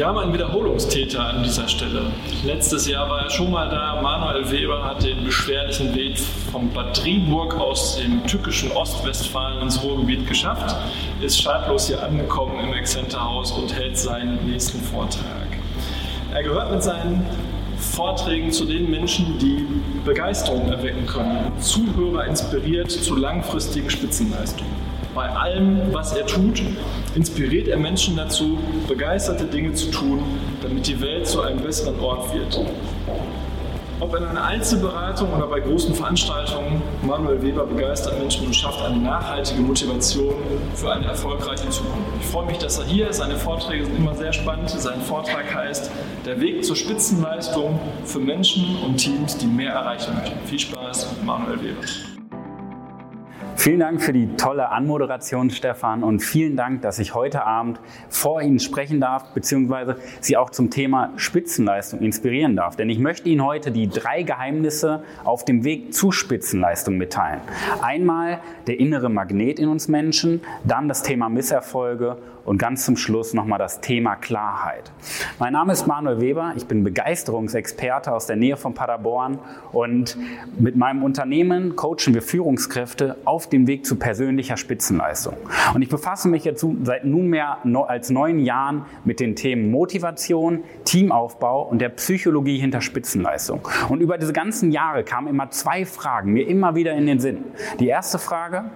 Wir haben einen Wiederholungstäter an dieser Stelle. Letztes Jahr war er schon mal da. Manuel Weber hat den beschwerlichen Weg vom Bad Driburg aus dem tückischen Ostwestfalen ins Ruhrgebiet geschafft, ist schadlos hier angekommen im Exzenterhaus und hält seinen nächsten Vortrag. Er gehört mit seinen Vorträgen zu den Menschen, die Begeisterung erwecken können, Zuhörer inspiriert zu langfristigen Spitzenleistungen. Bei allem, was er tut, inspiriert er Menschen dazu, begeisterte Dinge zu tun, damit die Welt zu einem besseren Ort wird. Ob in einer Einzelberatung oder bei großen Veranstaltungen, Manuel Weber begeistert Menschen und schafft eine nachhaltige Motivation für eine erfolgreiche Zukunft. Ich freue mich, dass er hier ist. Seine Vorträge sind immer sehr spannend. Sein Vortrag heißt Der Weg zur Spitzenleistung für Menschen und Teams, die mehr erreichen möchten. Viel Spaß mit Manuel Weber. Vielen Dank für die tolle Anmoderation, Stefan, und vielen Dank, dass ich heute Abend vor Ihnen sprechen darf, beziehungsweise Sie auch zum Thema Spitzenleistung inspirieren darf. Denn ich möchte Ihnen heute die drei Geheimnisse auf dem Weg zu Spitzenleistung mitteilen. Einmal der innere Magnet in uns Menschen, dann das Thema Misserfolge und ganz zum Schluss nochmal das Thema Klarheit. Mein Name ist Manuel Weber, ich bin Begeisterungsexperte aus der Nähe von Paderborn und mit meinem Unternehmen coachen wir Führungskräfte auf dem Weg zu persönlicher Spitzenleistung. Und ich befasse mich jetzt seit nunmehr als neun Jahren mit den Themen Motivation, Teamaufbau und der Psychologie hinter Spitzenleistung. Und über diese ganzen Jahre kamen immer zwei Fragen mir immer wieder in den Sinn. Die erste Frage,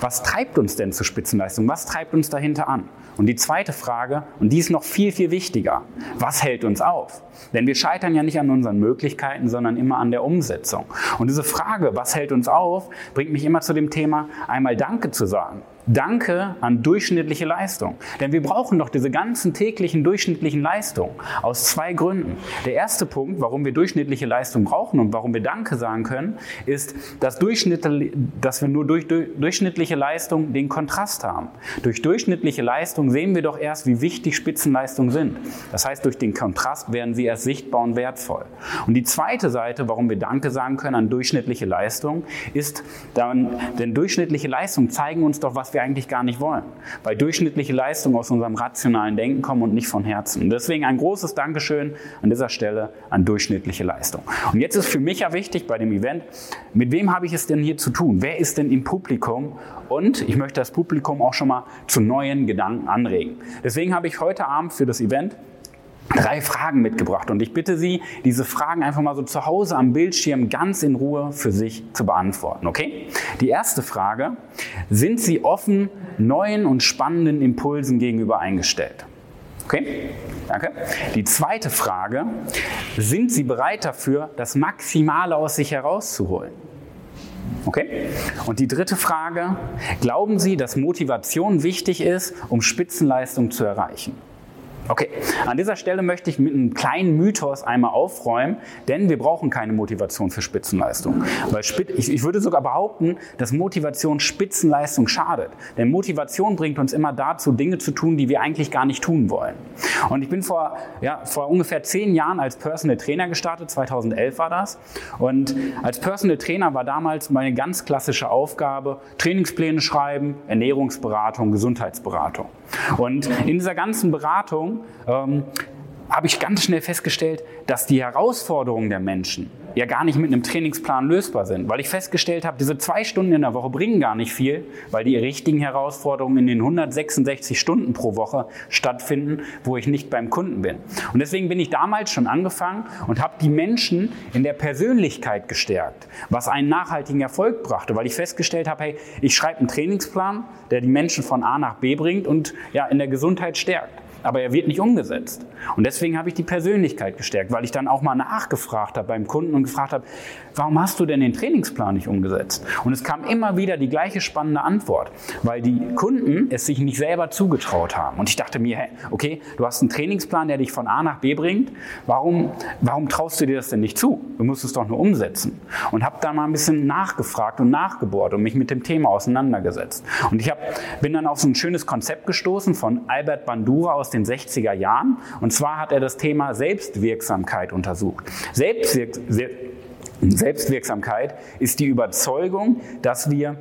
was treibt uns denn zur Spitzenleistung? Was treibt uns dahinter an? Und die zweite Frage, und die ist noch viel, viel wichtiger, was hält uns auf? Denn wir scheitern ja nicht an unseren Möglichkeiten, sondern immer an der Umsetzung. Und diese Frage, was hält uns auf, bringt mich immer zu dem Thema, einmal Danke zu sagen. Danke an durchschnittliche Leistung. Denn wir brauchen doch diese ganzen täglichen durchschnittlichen Leistungen aus zwei Gründen. Der erste Punkt, warum wir durchschnittliche Leistung brauchen und warum wir Danke sagen können, ist, dass, dass wir nur durch, durch durchschnittliche Leistung den Kontrast haben. Durch durchschnittliche Leistung sehen wir doch erst, wie wichtig Spitzenleistungen sind. Das heißt, durch den Kontrast werden sie erst sichtbar und wertvoll. Und die zweite Seite, warum wir Danke sagen können an durchschnittliche Leistung, ist, dann, denn durchschnittliche Leistungen zeigen uns doch, was wir wir eigentlich gar nicht wollen, weil durchschnittliche Leistungen aus unserem rationalen Denken kommen und nicht von Herzen. deswegen ein großes Dankeschön an dieser Stelle an durchschnittliche Leistung. Und jetzt ist für mich ja wichtig bei dem Event, mit wem habe ich es denn hier zu tun? Wer ist denn im Publikum? Und ich möchte das Publikum auch schon mal zu neuen Gedanken anregen. Deswegen habe ich heute Abend für das Event drei Fragen mitgebracht und ich bitte Sie, diese Fragen einfach mal so zu Hause am Bildschirm ganz in Ruhe für sich zu beantworten, okay? Die erste Frage, sind Sie offen neuen und spannenden Impulsen gegenüber eingestellt? Okay, danke. Die zweite Frage, sind Sie bereit dafür, das Maximale aus sich herauszuholen? Okay? Und die dritte Frage, glauben Sie, dass Motivation wichtig ist, um Spitzenleistung zu erreichen? Okay, an dieser Stelle möchte ich mit einem kleinen Mythos einmal aufräumen, denn wir brauchen keine Motivation für Spitzenleistung. Weil ich würde sogar behaupten, dass Motivation Spitzenleistung schadet. Denn Motivation bringt uns immer dazu, Dinge zu tun, die wir eigentlich gar nicht tun wollen. Und ich bin vor, ja, vor ungefähr zehn Jahren als Personal Trainer gestartet, 2011 war das. Und als Personal Trainer war damals meine ganz klassische Aufgabe, Trainingspläne schreiben, Ernährungsberatung, Gesundheitsberatung. Und in dieser ganzen Beratung ähm, habe ich ganz schnell festgestellt, dass die Herausforderungen der Menschen ja gar nicht mit einem Trainingsplan lösbar sind, weil ich festgestellt habe, diese zwei Stunden in der Woche bringen gar nicht viel, weil die richtigen Herausforderungen in den 166 Stunden pro Woche stattfinden, wo ich nicht beim Kunden bin. Und deswegen bin ich damals schon angefangen und habe die Menschen in der Persönlichkeit gestärkt, was einen nachhaltigen Erfolg brachte, weil ich festgestellt habe, hey, ich schreibe einen Trainingsplan, der die Menschen von A nach B bringt und ja in der Gesundheit stärkt aber er wird nicht umgesetzt. Und deswegen habe ich die Persönlichkeit gestärkt, weil ich dann auch mal nachgefragt habe beim Kunden und gefragt habe, warum hast du denn den Trainingsplan nicht umgesetzt? Und es kam immer wieder die gleiche spannende Antwort, weil die Kunden es sich nicht selber zugetraut haben. Und ich dachte mir, hey, okay, du hast einen Trainingsplan, der dich von A nach B bringt, warum, warum traust du dir das denn nicht zu? Du musst es doch nur umsetzen. Und habe da mal ein bisschen nachgefragt und nachgebohrt und mich mit dem Thema auseinandergesetzt. Und ich hab, bin dann auf so ein schönes Konzept gestoßen von Albert Bandura aus den 60er Jahren. Und zwar hat er das Thema Selbstwirksamkeit untersucht. Selbstwirk Selbstwirksamkeit ist die Überzeugung, dass wir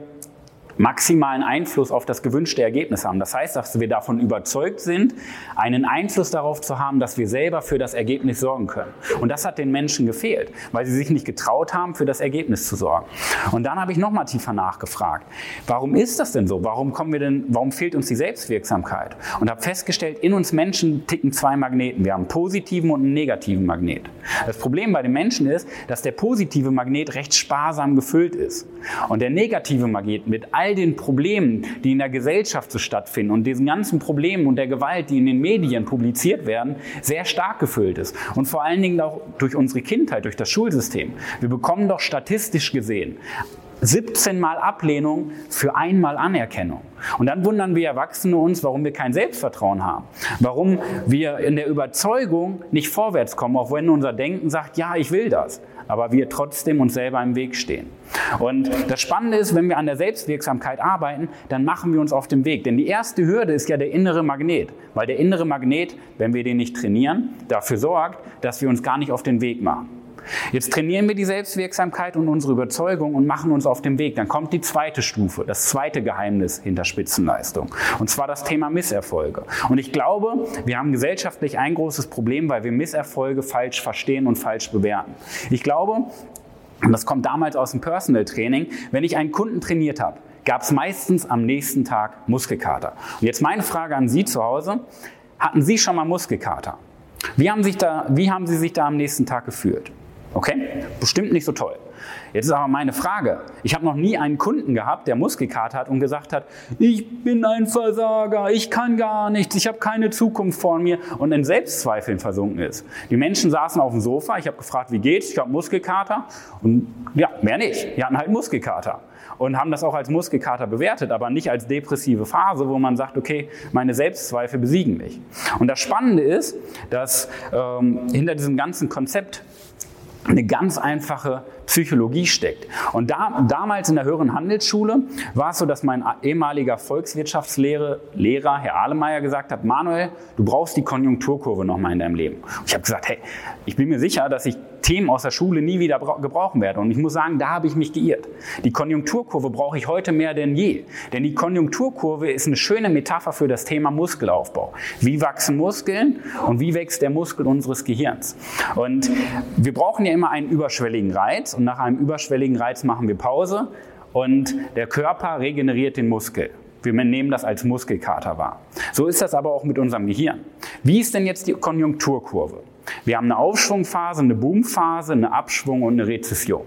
maximalen Einfluss auf das gewünschte Ergebnis haben. Das heißt, dass wir davon überzeugt sind, einen Einfluss darauf zu haben, dass wir selber für das Ergebnis sorgen können. Und das hat den Menschen gefehlt, weil sie sich nicht getraut haben, für das Ergebnis zu sorgen. Und dann habe ich nochmal tiefer nachgefragt. Warum ist das denn so? Warum kommen wir denn, warum fehlt uns die Selbstwirksamkeit? Und habe festgestellt, in uns Menschen ticken zwei Magneten. Wir haben einen positiven und einen negativen Magnet. Das Problem bei den Menschen ist, dass der positive Magnet recht sparsam gefüllt ist. Und der negative Magnet mit all all den Problemen, die in der Gesellschaft so stattfinden und diesen ganzen Problemen und der Gewalt, die in den Medien publiziert werden, sehr stark gefüllt ist. Und vor allen Dingen auch durch unsere Kindheit, durch das Schulsystem. Wir bekommen doch statistisch gesehen 17 Mal Ablehnung für einmal Anerkennung. Und dann wundern wir Erwachsene uns, warum wir kein Selbstvertrauen haben. Warum wir in der Überzeugung nicht vorwärts kommen, auch wenn unser Denken sagt, ja, ich will das aber wir trotzdem uns selber im Weg stehen. Und das Spannende ist, wenn wir an der Selbstwirksamkeit arbeiten, dann machen wir uns auf dem Weg. Denn die erste Hürde ist ja der innere Magnet, weil der innere Magnet, wenn wir den nicht trainieren, dafür sorgt, dass wir uns gar nicht auf den Weg machen. Jetzt trainieren wir die Selbstwirksamkeit und unsere Überzeugung und machen uns auf den Weg. Dann kommt die zweite Stufe, das zweite Geheimnis hinter Spitzenleistung. Und zwar das Thema Misserfolge. Und ich glaube, wir haben gesellschaftlich ein großes Problem, weil wir Misserfolge falsch verstehen und falsch bewerten. Ich glaube, und das kommt damals aus dem Personal Training, wenn ich einen Kunden trainiert habe, gab es meistens am nächsten Tag Muskelkater. Und jetzt meine Frage an Sie zu Hause. Hatten Sie schon mal Muskelkater? Wie haben, sich da, wie haben Sie sich da am nächsten Tag gefühlt? Okay? Bestimmt nicht so toll. Jetzt ist aber meine Frage. Ich habe noch nie einen Kunden gehabt, der Muskelkater hat und gesagt hat, ich bin ein Versager, ich kann gar nichts, ich habe keine Zukunft vor mir und in Selbstzweifeln versunken ist. Die Menschen saßen auf dem Sofa, ich habe gefragt, wie geht's? Ich habe Muskelkater und ja, mehr nicht. Die hatten halt Muskelkater und haben das auch als Muskelkater bewertet, aber nicht als depressive Phase, wo man sagt, okay, meine Selbstzweifel besiegen mich. Und das Spannende ist, dass ähm, hinter diesem ganzen Konzept eine ganz einfache Psychologie steckt. Und da, damals in der höheren Handelsschule war es so, dass mein ehemaliger Volkswirtschaftslehrer, Lehrer, Herr Ahlemeyer, gesagt hat, Manuel, du brauchst die Konjunkturkurve nochmal in deinem Leben. Und ich habe gesagt, hey, ich bin mir sicher, dass ich Themen aus der Schule nie wieder gebrauchen werde. Und ich muss sagen, da habe ich mich geirrt. Die Konjunkturkurve brauche ich heute mehr denn je. Denn die Konjunkturkurve ist eine schöne Metapher für das Thema Muskelaufbau. Wie wachsen Muskeln und wie wächst der Muskel unseres Gehirns? Und wir brauchen ja immer einen überschwelligen Reiz und nach einem überschwelligen Reiz machen wir Pause und der Körper regeneriert den Muskel. Wir nehmen das als Muskelkater wahr. So ist das aber auch mit unserem Gehirn. Wie ist denn jetzt die Konjunkturkurve? Wir haben eine Aufschwungphase, eine Boomphase, eine Abschwung und eine Rezession.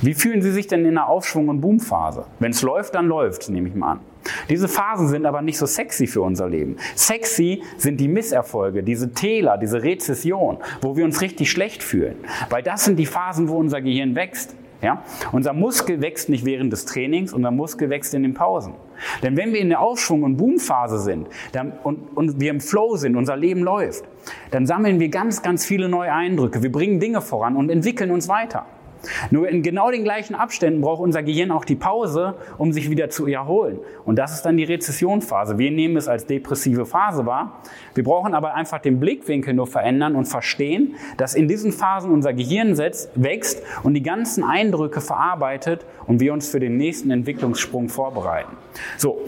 Wie fühlen Sie sich denn in einer Aufschwung- und Boomphase? Wenn es läuft, dann läuft, nehme ich mal an. Diese Phasen sind aber nicht so sexy für unser Leben. Sexy sind die Misserfolge, diese Täler, diese Rezession, wo wir uns richtig schlecht fühlen. Weil das sind die Phasen, wo unser Gehirn wächst. Ja? Unser Muskel wächst nicht während des Trainings, unser Muskel wächst in den Pausen. Denn wenn wir in der Aufschwung- und Boomphase sind dann, und, und wir im Flow sind, unser Leben läuft, dann sammeln wir ganz, ganz viele neue Eindrücke. Wir bringen Dinge voran und entwickeln uns weiter. Nur in genau den gleichen Abständen braucht unser Gehirn auch die Pause, um sich wieder zu erholen. Und das ist dann die Rezessionsphase. Wir nehmen es als depressive Phase wahr. Wir brauchen aber einfach den Blickwinkel nur verändern und verstehen, dass in diesen Phasen unser Gehirn wächst und die ganzen Eindrücke verarbeitet und wir uns für den nächsten Entwicklungssprung vorbereiten. So,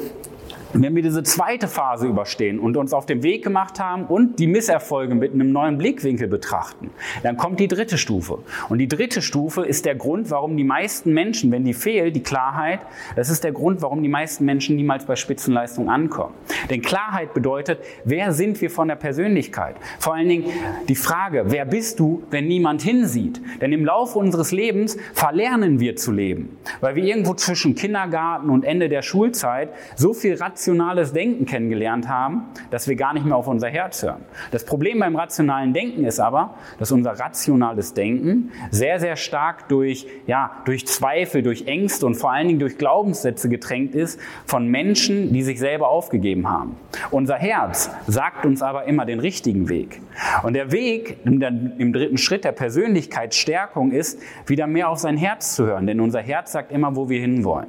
wenn wir diese zweite Phase überstehen und uns auf den Weg gemacht haben und die Misserfolge mit einem neuen Blickwinkel betrachten, dann kommt die dritte Stufe. Und die dritte Stufe ist der Grund, warum die meisten Menschen, wenn die fehlt, die Klarheit, das ist der Grund, warum die meisten Menschen niemals bei Spitzenleistung ankommen. Denn Klarheit bedeutet, wer sind wir von der Persönlichkeit? Vor allen Dingen die Frage, wer bist du, wenn niemand hinsieht? Denn im Laufe unseres Lebens verlernen wir zu leben, weil wir irgendwo zwischen Kindergarten und Ende der Schulzeit so viel Rat rationales Denken kennengelernt haben, dass wir gar nicht mehr auf unser Herz hören. Das Problem beim rationalen Denken ist aber, dass unser rationales Denken sehr, sehr stark durch, ja, durch Zweifel, durch Ängste und vor allen Dingen durch Glaubenssätze getränkt ist von Menschen, die sich selber aufgegeben haben. Unser Herz sagt uns aber immer den richtigen Weg. Und der Weg im dritten Schritt der Persönlichkeitsstärkung ist, wieder mehr auf sein Herz zu hören. Denn unser Herz sagt immer, wo wir hinwollen.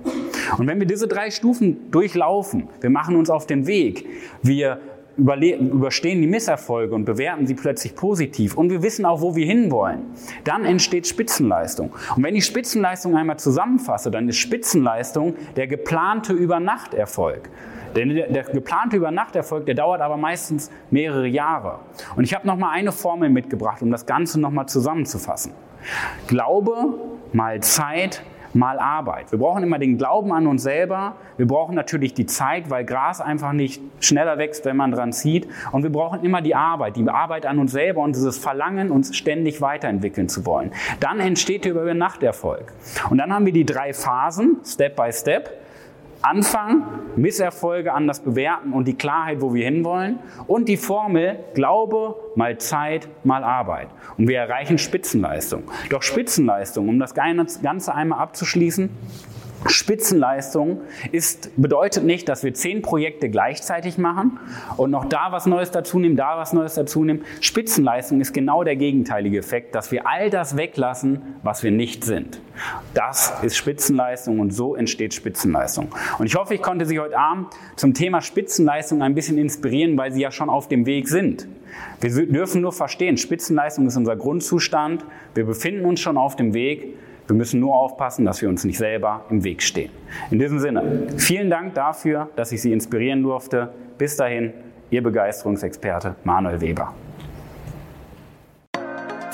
Und wenn wir diese drei Stufen durchlaufen, wir machen uns auf den Weg, wir überstehen die Misserfolge und bewerten sie plötzlich positiv und wir wissen auch, wo wir hinwollen, dann entsteht Spitzenleistung. Und wenn ich Spitzenleistung einmal zusammenfasse, dann ist Spitzenleistung der geplante Übernachterfolg. Denn der, geplante Übernachterfolg, der dauert aber meistens mehrere Jahre. Und ich habe noch mal eine Formel mitgebracht, um das Ganze noch mal zusammenzufassen. Glaube mal Zeit mal Arbeit. Wir brauchen immer den Glauben an uns selber. Wir brauchen natürlich die Zeit, weil Gras einfach nicht schneller wächst, wenn man dran zieht. Und wir brauchen immer die Arbeit, die Arbeit an uns selber und dieses Verlangen, uns ständig weiterentwickeln zu wollen. Dann entsteht der Übernachterfolg. Und dann haben wir die drei Phasen, Step by Step. Anfang, Misserfolge anders bewerten und die Klarheit, wo wir hinwollen. Und die Formel Glaube mal Zeit mal Arbeit. Und wir erreichen Spitzenleistung. Doch Spitzenleistung, um das Ganze einmal abzuschließen, Spitzenleistung ist, bedeutet nicht, dass wir zehn Projekte gleichzeitig machen und noch da was Neues dazu nehmen, da was Neues dazu nehmen. Spitzenleistung ist genau der gegenteilige Effekt, dass wir all das weglassen, was wir nicht sind. Das ist Spitzenleistung und so entsteht Spitzenleistung. Und ich hoffe, ich konnte Sie heute Abend zum Thema Spitzenleistung ein bisschen inspirieren, weil Sie ja schon auf dem Weg sind. Wir dürfen nur verstehen, Spitzenleistung ist unser Grundzustand. Wir befinden uns schon auf dem Weg. Wir müssen nur aufpassen, dass wir uns nicht selber im Weg stehen. In diesem Sinne, vielen Dank dafür, dass ich Sie inspirieren durfte. Bis dahin, Ihr Begeisterungsexperte Manuel Weber.